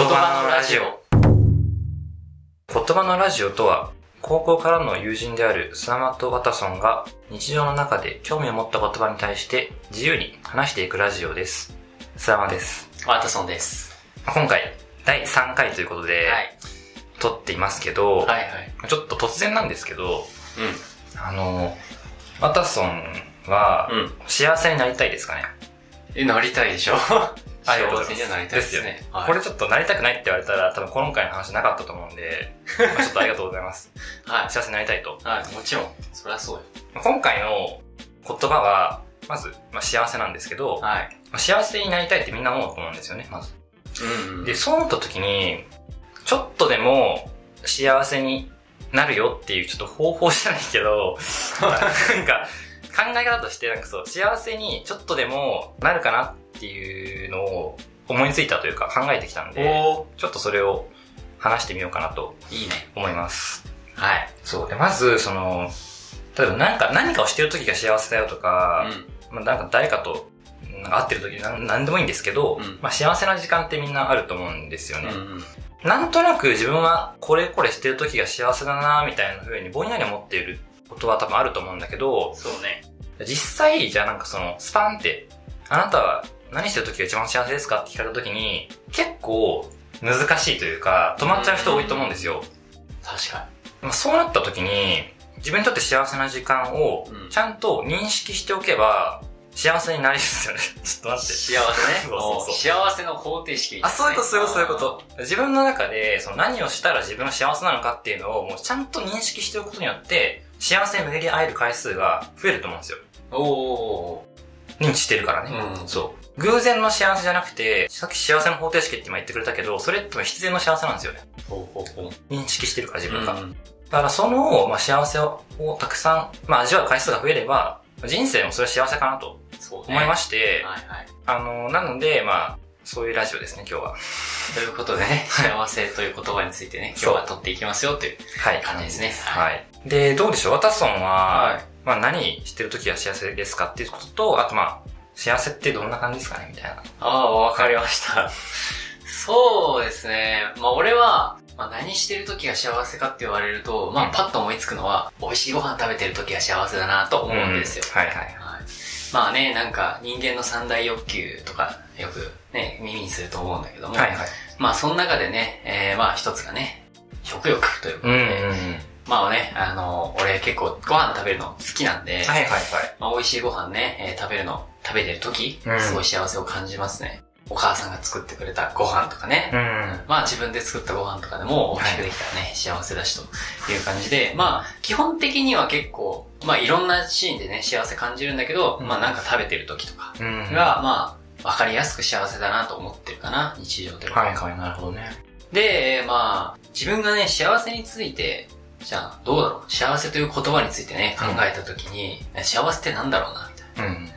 言葉のラジオ。言葉のラジオとは、高校からの友人であるスナマとワタソンが日常の中で興味を持った言葉に対して自由に話していくラジオです。スナマです。ワトソンです。今回、第3回ということで、はい。撮っていますけど、はいはい。ちょっと突然なんですけど、うあの、ワタソンは。幸せになりたいですかね？え、なりたいでしょありがとうございます幸せにはなりたいですね。ですよね。はいこれちょっとなりたくないって言われたら多分今回の話なかったと思うんで、まあちょっとありがとうございます。はい。幸せになりたいと。はい、もちろん。そりゃそうよ。今回の言葉は、まず、まあ、幸せなんですけど、はい。まあ幸せになりたいってみんな思うと思うんですよね、まず。うん、うん。で、そう思った時に、ちょっとでも幸せになるよっていうちょっと方法じゃないけど、なんか考え方としてなんかそう、幸せにちょっとでもなるかなっていうのを思いついたというか考えてきたんで、おちょっとそれを話してみようかなとーいいね。思います。はい。そう。で、まず、その、例えば何か、何かをしてる時が幸せだよとか、まあ、なんか誰かとなんか会ってる時なんなんでもいいんですけど、うんまあ幸せな時間ってみんなあると思うんですようん。うね。んうん。なんとなく自分はこれこれしてる時が幸せだなみたいな風にぼんやり思っていることは多分あると思うんだけど、そうね。実際じゃあなんかそのスパンって、あなたは何してる時が一番幸せですか？って聞かれた時に結構難しいというか止まっちゃう人多いと思うんですよ。確かまあ、そうなった時に、自分にとって幸せな時間をうんちゃんと認識しておけば、幸せになりですよね。ちょっとに。待って。幸せね。そうそうそうお幸せの方程式みたあ、そういうこと、そういうこと、そういうこと。自分の中で、その何をしたら自分が幸せなのかっていうのを、もうちゃんと認識しておくことによって、幸せに巡り会える回数が増えると思うんですよ。あーお認知してるからね。ーうん。そう。偶然の幸せじゃなくて、さっき幸せの方程式って今言ってくれたけど、それって必然の幸せなんですよね。ほうほうほう。認識してるから自分が。うんだからその、まあ、幸せををたくさん、まあ、味わう回数が増えれば、人生もそれは幸せかなとそうね。思いまして、はいはい。あの、なので、まあ、そういうラジオですね、今日は。ということでね、幸せという言葉についてね、今日は取っていきますよというはい。感じですね。はい。で、どうでしょう？ワタソンは、はいまあ、何してる時が幸せですかっていうことと、あとまあ、幸せってどんな感じですかねみたいな。ああ、わかりました。そうですね。まあ俺は、まあ、何してる時が幸せかって言われると、まうんあパッと思いつくのは、美味しいご飯食べてる時が幸せだなと思うんですよ。はいはい。はい。まあね、なんか人間の三大欲求とかよくね、耳にすると思うんだけども、はいはい。まあその中でね、えー、まあ一つがね、食欲ということうんで、うんうん。まあね、あの、俺結構ご飯食べるの好きなんで、はいはいはい。まあ、美味しいご飯ね、えー食べるの、食べてる時、うんすごい幸せを感じますね。お母さんが作ってくれたご飯とかね。うん。まあ自分で作ったご飯とかでも美味しくできたらね、幸せだしという感じで、まあ基本的には結構、まあいろんなシーンでね、幸せ感じるんだけど、うんまあなんか食べてる時とかうん。が、まあわかりやすく幸せだなと思ってるかな、日常では。はいはい、なるほどね。で、まあ自分がね、幸せについて、じゃあどうだろう幸せという言葉についてね、考えた時に、幸せってなんだろうな、みたいな。うん。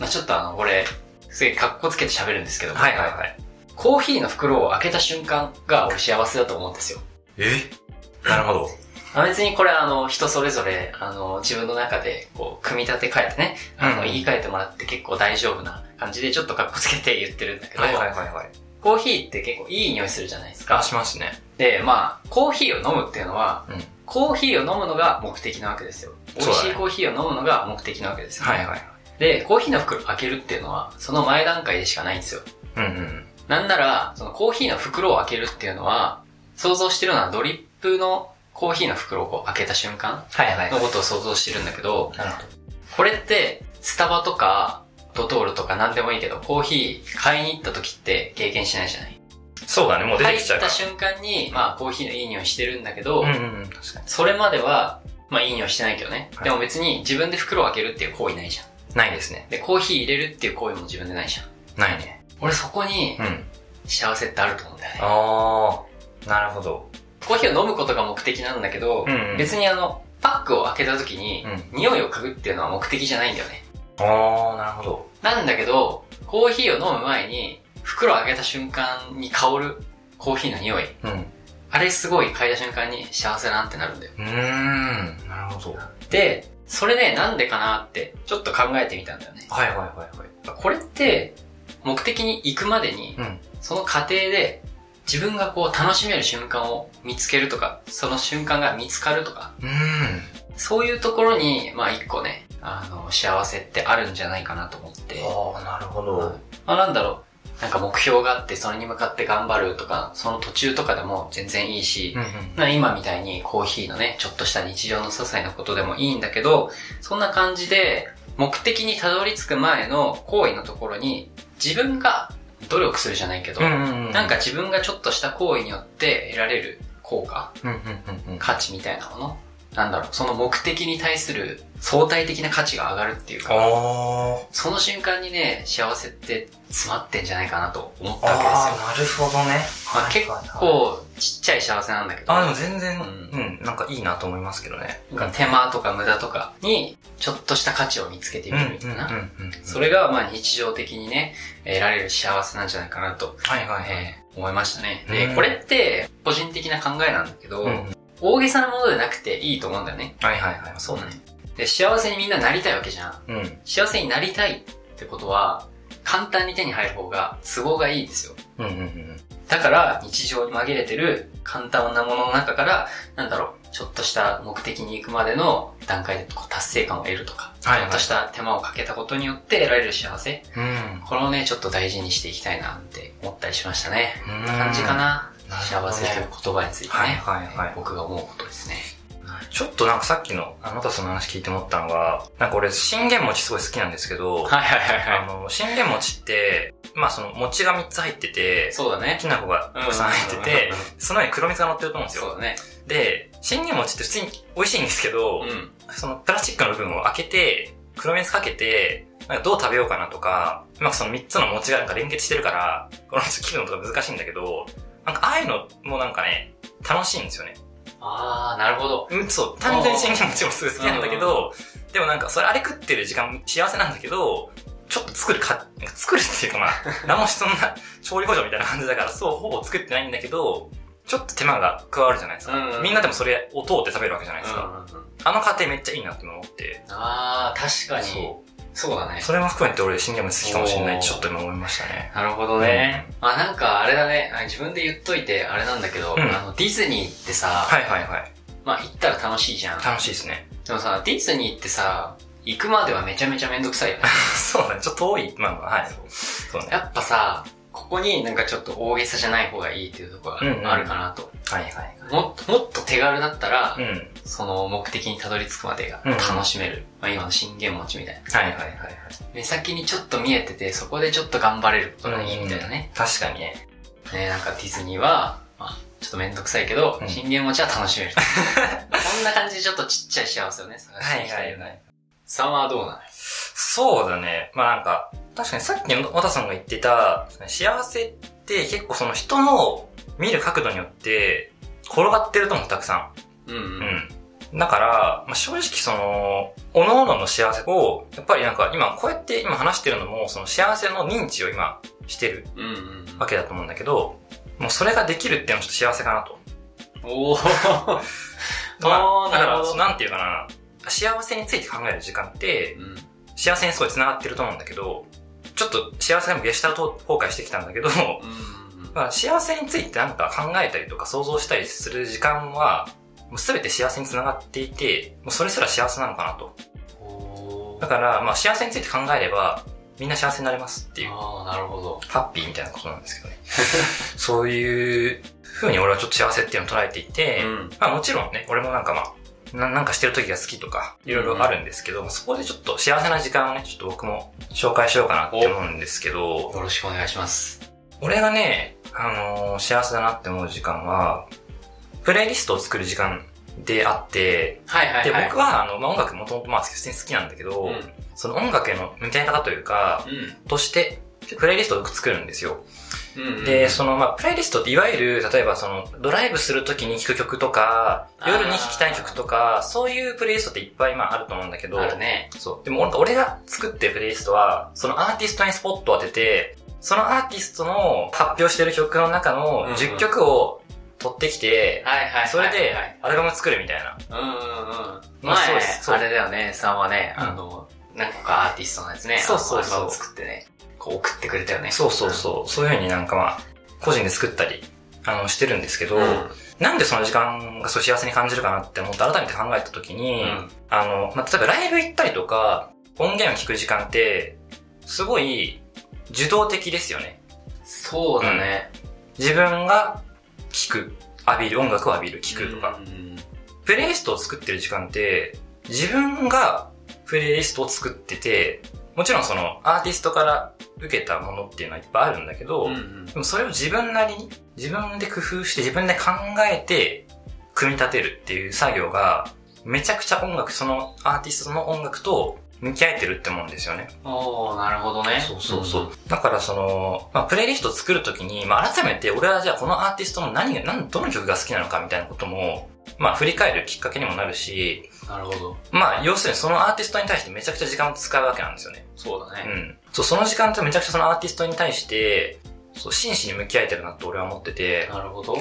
まあちょっとあの、これ、すげえ格好つけて喋るんですけども、はいはいはい。コーヒーの袋を開けた瞬間が俺幸せだと思うんですよ。え？なるほど。あ別にこれあの、人それぞれ、あの、自分の中で、こう、組み立て替えてね、あの、うん言い換えてもらって結構大丈夫な感じで、ちょっと格好つけて言ってるんだけど、はいはいはいはい。コーヒーって結構いい匂いするじゃないですあ、か。しますね。で、まあ、コーヒーを飲むっていうのは、うんコーヒーを飲むのが目的なわけですよ。美味しいコーヒーを飲むのが目的なわけですよ、はいはい。で、コーヒーの袋を開けるっていうのは、その前段階でしかないんですよ。うんうん。なんなら、そのコーヒーの袋を開けるっていうのは、想像してるのはドリップのコーヒーの袋をこう開けた瞬間はいはいのことを想像してるんだけど、なるほこれって、スタバとか、ドトールとか何でもいいけど、コーヒー買いに行った時って経験しないじゃない？ど。そうだね、もう出入ってきちゃうから。た瞬間に、まあコーヒーのいい匂いしてるんだけど、うんうんうん、確かに。それまでは、まあいい匂いしてないけどね。はいでも別に自分で袋を開けるっていう行為ないじゃん。ないですね。で、コーヒー入れるっていう行為も自分でないじゃん。ないね。俺そこにうん。幸せってあると思うんだよね。あー、なるほど。コーヒーを飲むことが目的なんだけど、うんうん別にあの、パックを開けた時に、う匂いを嗅ぐっていうのは目的じゃないんだよね。あー、なるほど。なんだけど、コーヒーを飲む前に、袋を開けた瞬間に香るコーヒーの匂い。うん。あれすごい嗅いだ瞬間に幸せだなってなるんだよ。うーん、なるほど。で、それね、なんでかなって、ちょっと考えてみたんだよね。はいはいはいはい。これって、目的に行くまでに、うん。その過程で、自分がこう楽しめる瞬間を見つけるとか、その瞬間が見つかるとか、うん。そういうところに、まあ一個ね、あの、幸せってあるんじゃないかなと思って。ああ、なるほど。まあなんだろう。なんか目標があって、それに向かって頑張るとか、その途中とかでも全然いいし、うんうん。まあ今みたいにコーヒーのね、ちょっとした日常の些細なことでもいいんだけど、そんな感じで、目的にたどり着く前の行為のところに、自分が努力するじゃないけど。なんか、自分がちょっとした行為によって得られる効果。価値みたいなもの、なんだろう、その目的に対する相対的な価値が上がるっていうか、あその瞬間にね、幸せって詰まってんじゃないかなと思ったあ。わけですよ。なるほどね。まあ、結構ちっちゃい幸せなんだけど、あ、でも全然、ううん、なんかいいなと思いますけどね。なんか手間とか無駄とかに、ちょっとした価値を見つけてみるみたいな。それが、まあ日常的にね、得られる幸せなんじゃないかなと、はいはいはい。えー思いましたね。で、うんこれって、個人的な考えなんだけど、うん。大げさなものでなくていいと思うんだよね。はいはいはい。そうだね。で、幸せにみんななりたいわけじゃん。うん。幸せになりたいってことは、簡単に手に入る方が都合がいいですよ。うんうんうん。だから、日常に紛れてる簡単なものの中から、なんだろう、ちょっとした目的に行くまでの段階でこう達成感を得るとか、はいはいちょっとした手間をかけたことによって得られる幸せ、うん。これをね、ちょっと大事にしていきたいなって思ったりしましたね。うんこんな感じかな。幸せという言葉についてね、はいはいはい僕が思うことですね。ちょっとなんかさっきのあなたその話聞いて思ったのが、なんか俺信玄餅すごい好きなんですけど、はいはいはいはあの、信玄餅って、まあその餅が3つ入ってい。て、そうだね。きな粉がたくさん入ってて、その上に黒蜜が乗ってると思うんですよ。そうだね。で、信玄餅って普通に美味しいんですけど、うん。そのプラスチックの部分を開けて、黒蜜かけて、なんかどう食べようかなとか、うまくその3つの餅がなんか連結してるから、この切るのとか難しいんだけど、なんかああいうのもなんかね、楽しいんですよね。あー、なるほど。うん、そう、単純に信玄餅もすごい好きなんだけど、でもなんかそれあれ食ってる時間幸せなんだけど、ちょっと作るか、作るっていうかまあ、何もそんな 調理補助みたいな感じだから、そう、ほぼ作ってないんだけど、ちょっと手間が加わるじゃないですか。うんうんみんなでもそれを通って食べるわけじゃないですか。うんうんうんあの過程めっちゃいいなって思って。あー、確かに。そそうだねう。。それも含めて俺信玄餅好きかもしれないってちょっと今思いましたね。なるほどね。まあなんかあれだね、あ自分で言っといてあれなんだけど、うんあのディズニーってさ、はいはいはい。まあ行ったら楽しいじゃん。楽しいですね。でもさ、ディズニーってさ、行くまではめちゃめちゃめんどくさいよね。そうだね。ちょっと遠い。まあまあ、はい。そうね。やっぱさ、ここになんかちょっと大げさじゃない方がいいっていうところうんうんがあるかなと。はいはい。もっと、もっと手軽だったら、うん。その目的にたどり着くまでがうんうん楽しめる。まあ今の信玄餅みたいな。はいはいはいはい。目先にちょっと見えてて、そこでちょっと頑張れることがいいみたいなね。確かにね。ねなんかディズニーは、まあ、ちょっとめんどくさいけど、うん信玄餅は楽しめる。こんな感じでちょっとちっちゃい幸せをね、探していきたいよね。さんはどうなのそうだね。まあなんか、確かにさっきの和田さんが言ってた、幸せって結構その人の見る角度によって転がってると思う、たくさん。うんうん。うん。だから、まあ、正直その、各々の幸せを、やっぱりなんか今こうやって今話してるのも、その幸せの認知を今してる。わけだと思うんだけど、もうそれができるっていうのはちょっと幸せかなと。おー。まあ、だからなんていうかな、幸せについて考える時間って、うん。幸せにすごい繋がってると思うんだけど、ちょっと幸せでもゲシュタルト崩壊してきたんだけど、うんうんうん。まあ、幸せについてなんか考えたりとか想像したりする時間は、もう全て幸せに繋がっていて、もうそれすら幸せなのかなと。だから、まあ幸せについて考えれば、みんな幸せになれますっていう、ああ、なるほど。ハッピーみたいなことなんですけどね。そういう風に俺はちょっと幸せっていうのを捉えていて、うん。まあもちろんね、俺もなんかまあ、ななんかしてる時が好きとか、いろいろあるんですけど、そこでちょっと幸せな時間をね、ちょっと僕も紹介しようかなって思うんですけど、よろしくお願いします。俺がね、あのー幸せだなって思う時間は、プレイリストを作る時間であって、で、はいはいはい。僕はあの、まあ音楽もともとまあ普通に好きなんだけど、うんその音楽への向き合い方というか、うとして、プレイリストを作るんですよ。ん。うんうん。で、その、まあ、プレイリストっていわゆる、例えばその、ドライブするときに聴く曲とか、夜に聴きたい曲とか、そういうプレイリストっていっぱいまああると思うんだけど、あるね。そう。でも俺俺が作ってるプレイリストは、そのアーティストにスポットを当てて、そのアーティストの発表してる曲の中のん10曲を取ってきて、はいはいはいはい。それでアルバム作るみたいな。うんうんうん。まあそう前ですそうあれだよね、さんはね、うんあの、何個かアーティストのやつね、そうそうそうあのアルバム作ってね、こう送ってくれたよね。そうそうそう。そういう風になんかまあ、個人で作ったり、あの、してるんですけど、うんなんでその時間がそう幸せに感じるかなって思って改めて考えたときに、うんあの、まあ、例えばライブ行ったりとか、音源を聞く時間って、すごい受動的ですよね。そうだね。自分が聞く、浴びる、音楽を浴びる、聞くとか。うん。プレイリストを作ってる時間って、自分がプレイリストを作ってて、もちろんそのアーティストから受けたものっていうのはいっぱいあるんだけど、うんうん。でもそれを自分なりに、自分で工夫して自分で考えて、組み立てるっていう作業が、めちゃくちゃ音楽、そのアーティストの音楽と向き合えてるって思うんですよね。おー、なるほどね。そうそうそう。だからその、まあ、プレイリストを作るときに、まあ、改めて俺はじゃあこのアーティストの何が、何、どの曲が好きなのかみたいなことも、まあ、振り返るきっかけにもなるし、なるほど。まあ、要するにそのアーティストに対してめちゃくちゃ時間を使うわけなんですよね。そうだね。うん。そう、その時間ってめちゃくちゃそのアーティストに対して、そう、真摯に向き合えてるなって俺は思ってて、なるほど。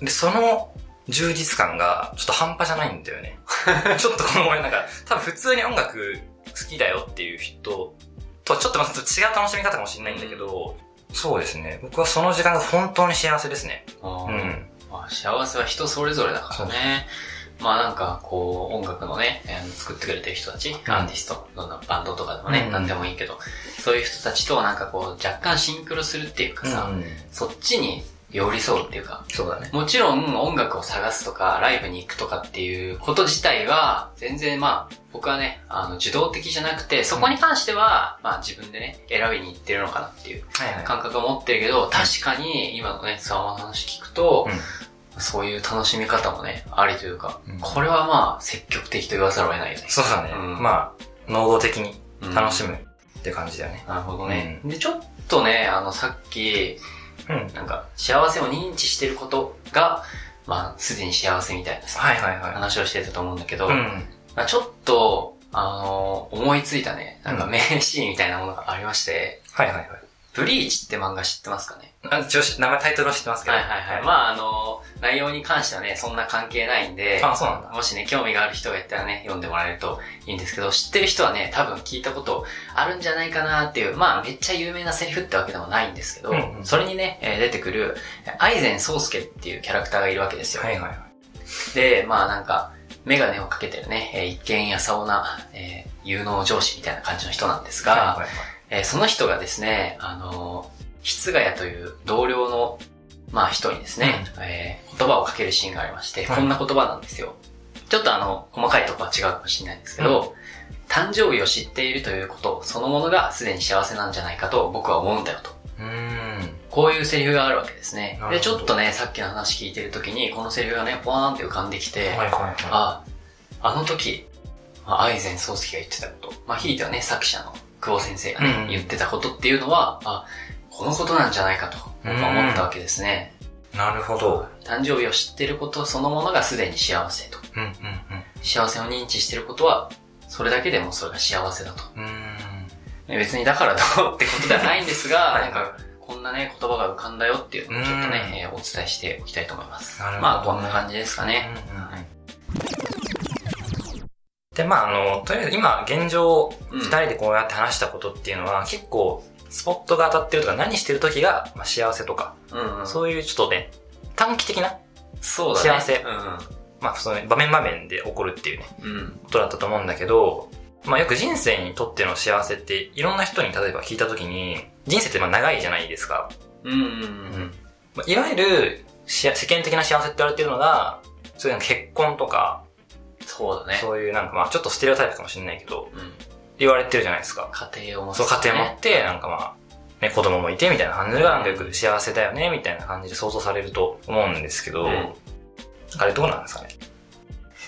で、その充実感がちょっと半端じゃないんだよね。ちょっとこのごめんなんか、多分普通に音楽好きだよっていう人とはちょっとまた違う楽しみ方かもしれないんだけど、そうですね。僕はその時間が本当に幸せですね。うん。まあ、幸せは人それぞれだからね。まあなんか、こう、音楽のね、えー作ってくれてる人たち、アーティスト、どんなバンドとかでもね、うんなんでもいいけど、そういう人たちとなんかこう、若干シンクロするっていうかさ、うんそっちに寄り添うっていうか、そうだね。もちろん音楽を探すとか、ライブに行くとかっていうこと自体は、全然まあ、僕はね、あの、受動的じゃなくて、そこに関しては、まあ自分でね、選びに行ってるのかなっていうはいはい。感覚を持ってるけど、確かに今のね、スワマの話聞くと、そういう楽しみ方もね、ありというか、うんこれはまあ、積極的と言わざるを得ないよね。そうだね。うんまあ、能動的にうん楽しむって感じだよね。なるほどね。で、ちょっとね、あの、さっき、うん。なんか、幸せを認知してることが、まあ、すでに幸せみたいなさ、はいはいは話をしてたと思うんだけど、い。うん。まあちょっと、あの、思いついたね、なんかうん名シーンみたいなものがありまして、はいはいはい。ブリーチって漫画知ってますかね？あ一応し名前タイトルは知ってますけど。はいはいはい。まああの、内容に関してはね、そんな関係ないんで、あ、そうなんだ。もしね、興味がある人がいたらね、読んでもらえるといいんですけど、知ってる人はね、多分聞いたことあるんじゃないかなっていう、まあめっちゃ有名なセリフってわけでもないんですけど、うんうんそれにね、えー出てくる、アイゼン宗介っていうキャラクターがいるわけですよ。はいはいはい。で、まあなんか、メガネをかけてるね、えー一見やさおな、えー有能上司みたいな感じの人なんですが、はいはいはい。えーその人がですね、あのー、室ヶ谷という同僚の、まあ人にですね、えー言葉をかけるシーンがありまして、はいこんな言葉なんですよ。ちょっとあの、細かいところは違うかもしれないんですけど、誕生日を知っているということ、そのものがすでに幸せなんじゃないかと僕は思うんだよと。こういうセリフがあるわけですねで、ちょっとね、さっきの話聞いてる時に、このセリフがね、ポワーンって浮かんできて、はいはいはあ、あの時、まあ、アイゼン宗介が言ってたこと、まあ、ひいてはね、作者の久保先生がね、うん言ってたことっていうのは、あ、このことなんじゃないかと、僕は思ったわけですね。い。なるほど。誕生日を知ってることそのものがすでに幸せと。うんうん幸せを認知してることは、それだけでもそれが幸せだと。別にだからどうってことではないんですが、はいなんか、こんなね、言葉が浮かんだよっていうのをちょっとね、うんえーお伝えしておきたいと思います。なるほどまあ、こんな感じですかね。うんうんはいで、まああの、とりあえず今、現状、うん二人でこうやって話したことっていうのは、結構、スポットが当たってるとか、何してる時が、まあ、幸せとか、うんうん。そういうちょっとね、短期的な、そうだね。幸せまあ、その場面場面で起こるっていうね、うん。うん。ことだったと思うんだけど、まあよく人生にとっての幸せって、いろんな人に例えば聞いた時に、人生ってまあ長いじゃないですか。うんうんうん。まあいわゆる、し世間的な幸せって言われてるのが、そういう結婚とか、そうだね。そういうなんかまあちょっとステレオタイプかもしれないけど、うん。言われてるじゃないですか。家庭を持つ、そう家庭持って、なんかまあ、ね、子供もいてみたいな感じがなんかよく幸せだよね、みたいな感じで想像されると思うんですけど、うんあれどうなんですかね？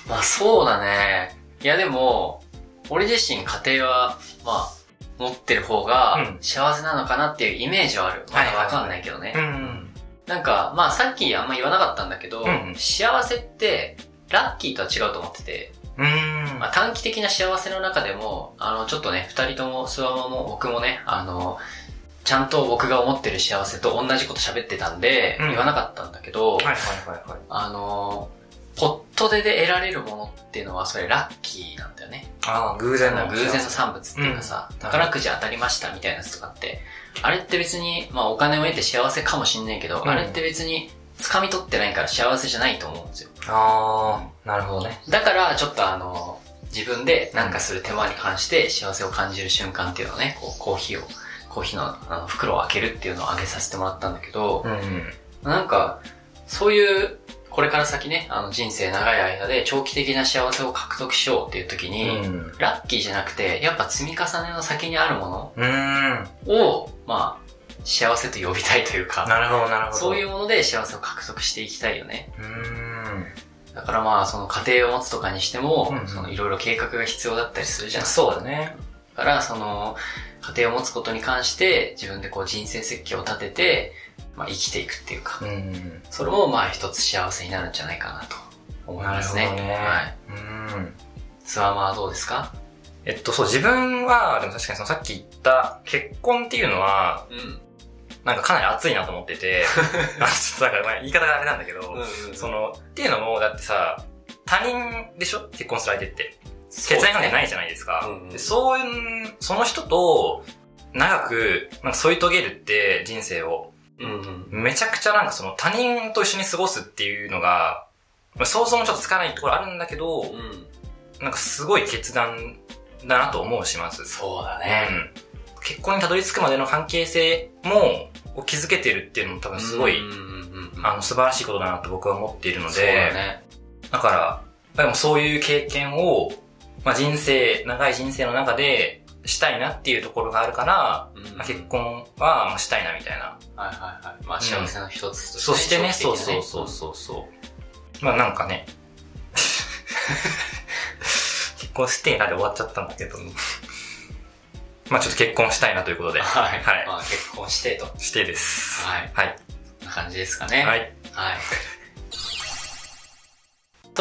まあそうだね。いやでも、俺自身家庭は、まあ、持ってる方がうん幸せなのかなっていうイメージはある。まだわかんないけどね。ん。なんか、まあさっきあんま言わなかったんだけど、うん幸せって、ラッキーとは違うと思ってて。まあ短期的な幸せの中でも、あの、ちょっとね、二人とも、スワマも僕もね、あの、ちゃんと僕が思ってる幸せと同じこと喋ってたんで、うん言わなかったんだけど、はいはいはいはい。あの、ポットでで得られるものっていうのは、それラッキーなんだよね。ああ、偶然の。偶然の産物っていうかさ、うん宝くじ当たりましたみたいなやつとかって、あれって別に、まあお金を得て幸せかもしんないけど、うんあれって別に掴み取ってないから幸せじゃないと思うんですよ。あー、なるほどね。だから、ちょっとあの、自分でなんかする手間に関して幸せを感じる瞬間っていうのをね、こう、コーヒーを、コーヒーのあの袋を開けるっていうのをあげさせてもらったんだけど、うん。なんか、そういう、これから先ね、あの人生長い間で長期的な幸せを獲得しようっていう時に、うん。ラッキーじゃなくて、やっぱ積み重ねの先にあるもうーん。のを、まあ、幸せと呼びたいというか、なるほど、なるほど。そういうもので幸せを獲得していきたいよね。うーん。だからまあ、その家庭を持つとかにしても、そのいろいろ計画が必要だったりするじゃん。そうだね。だから、その、家庭を持つことに関して、自分でこう人生設計を立てて、まあ生きていくっていうか、うん。それもまあ一つ幸せになるんじゃないかなと思いますね。ね。はい。うん。スワマはどうですか？えっと、そう、自分は、でも確かにそのさっき言った結婚っていうのは、うん。なんかかなり熱いなと思ってて、あちょっとなんかまあ言い方があれなんだけど、その、っていうのも、だってさ、他人でしょ？結婚する相手って。血縁関係ないじゃないですか。うんうんでそういう、その人と長く、なんか添い遂げるって人生を、うんうん。めちゃくちゃなんかその他人と一緒に過ごすっていうのが、まあ想像もちょっとつかないところあるんだけど、うん。なんかすごい決断だなと思うします。そうだね。うん。結婚にたどり着くまでの関係性も、を築けてるっていうのも多分すごい。あの、素晴らしいことだなと僕は思っているので、そうだね。だから、でもそういう経験を、まあ、人生、長い人生の中でしたいなっていうところがあるから、うんまあ、結婚はまあしたいなみたいな。はいはいはい。まあ幸せの一つとして、そしてね、そうそうそうそうそう。まあなんかね、結婚してなで終わっちゃったんだけど、まあちょっと結婚したいなということで、はい。はいまあ結婚してと。してです。はい。はい。こんな感じですかね。。はいい。はい。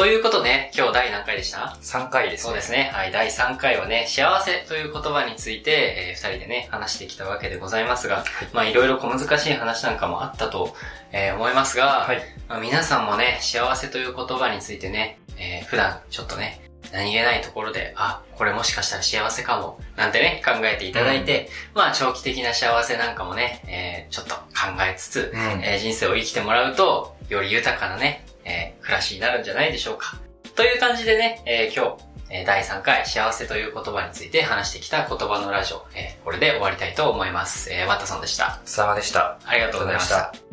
ということで、今日第何回でした？3回ですね。そうですね。はい。第3回はね、幸せという言葉について、えー、二人でね、話してきたわけでございますが、まあいろいろ小難しい話なんかもあったと、えー思いますが、はい。まあ、皆さんもね、幸せという言葉についてね、えー普段ちょっとね、何気ないところで、あ、これもしかしたら幸せかも、なんてね、考えていただいて、まあ長期的な幸せなんかもね、えーちょっと考えつつ、うん。えー人生を生きてもらうと、より豊かなね、えー暮らしになるんじゃないでしょうか。という感じでね、えー今日、えー第3回幸せという言葉について話してきた言葉のラジオ、えーこれで終わりたいと思います。えーワッタソンでした。さまでした。ありがとうございました。た。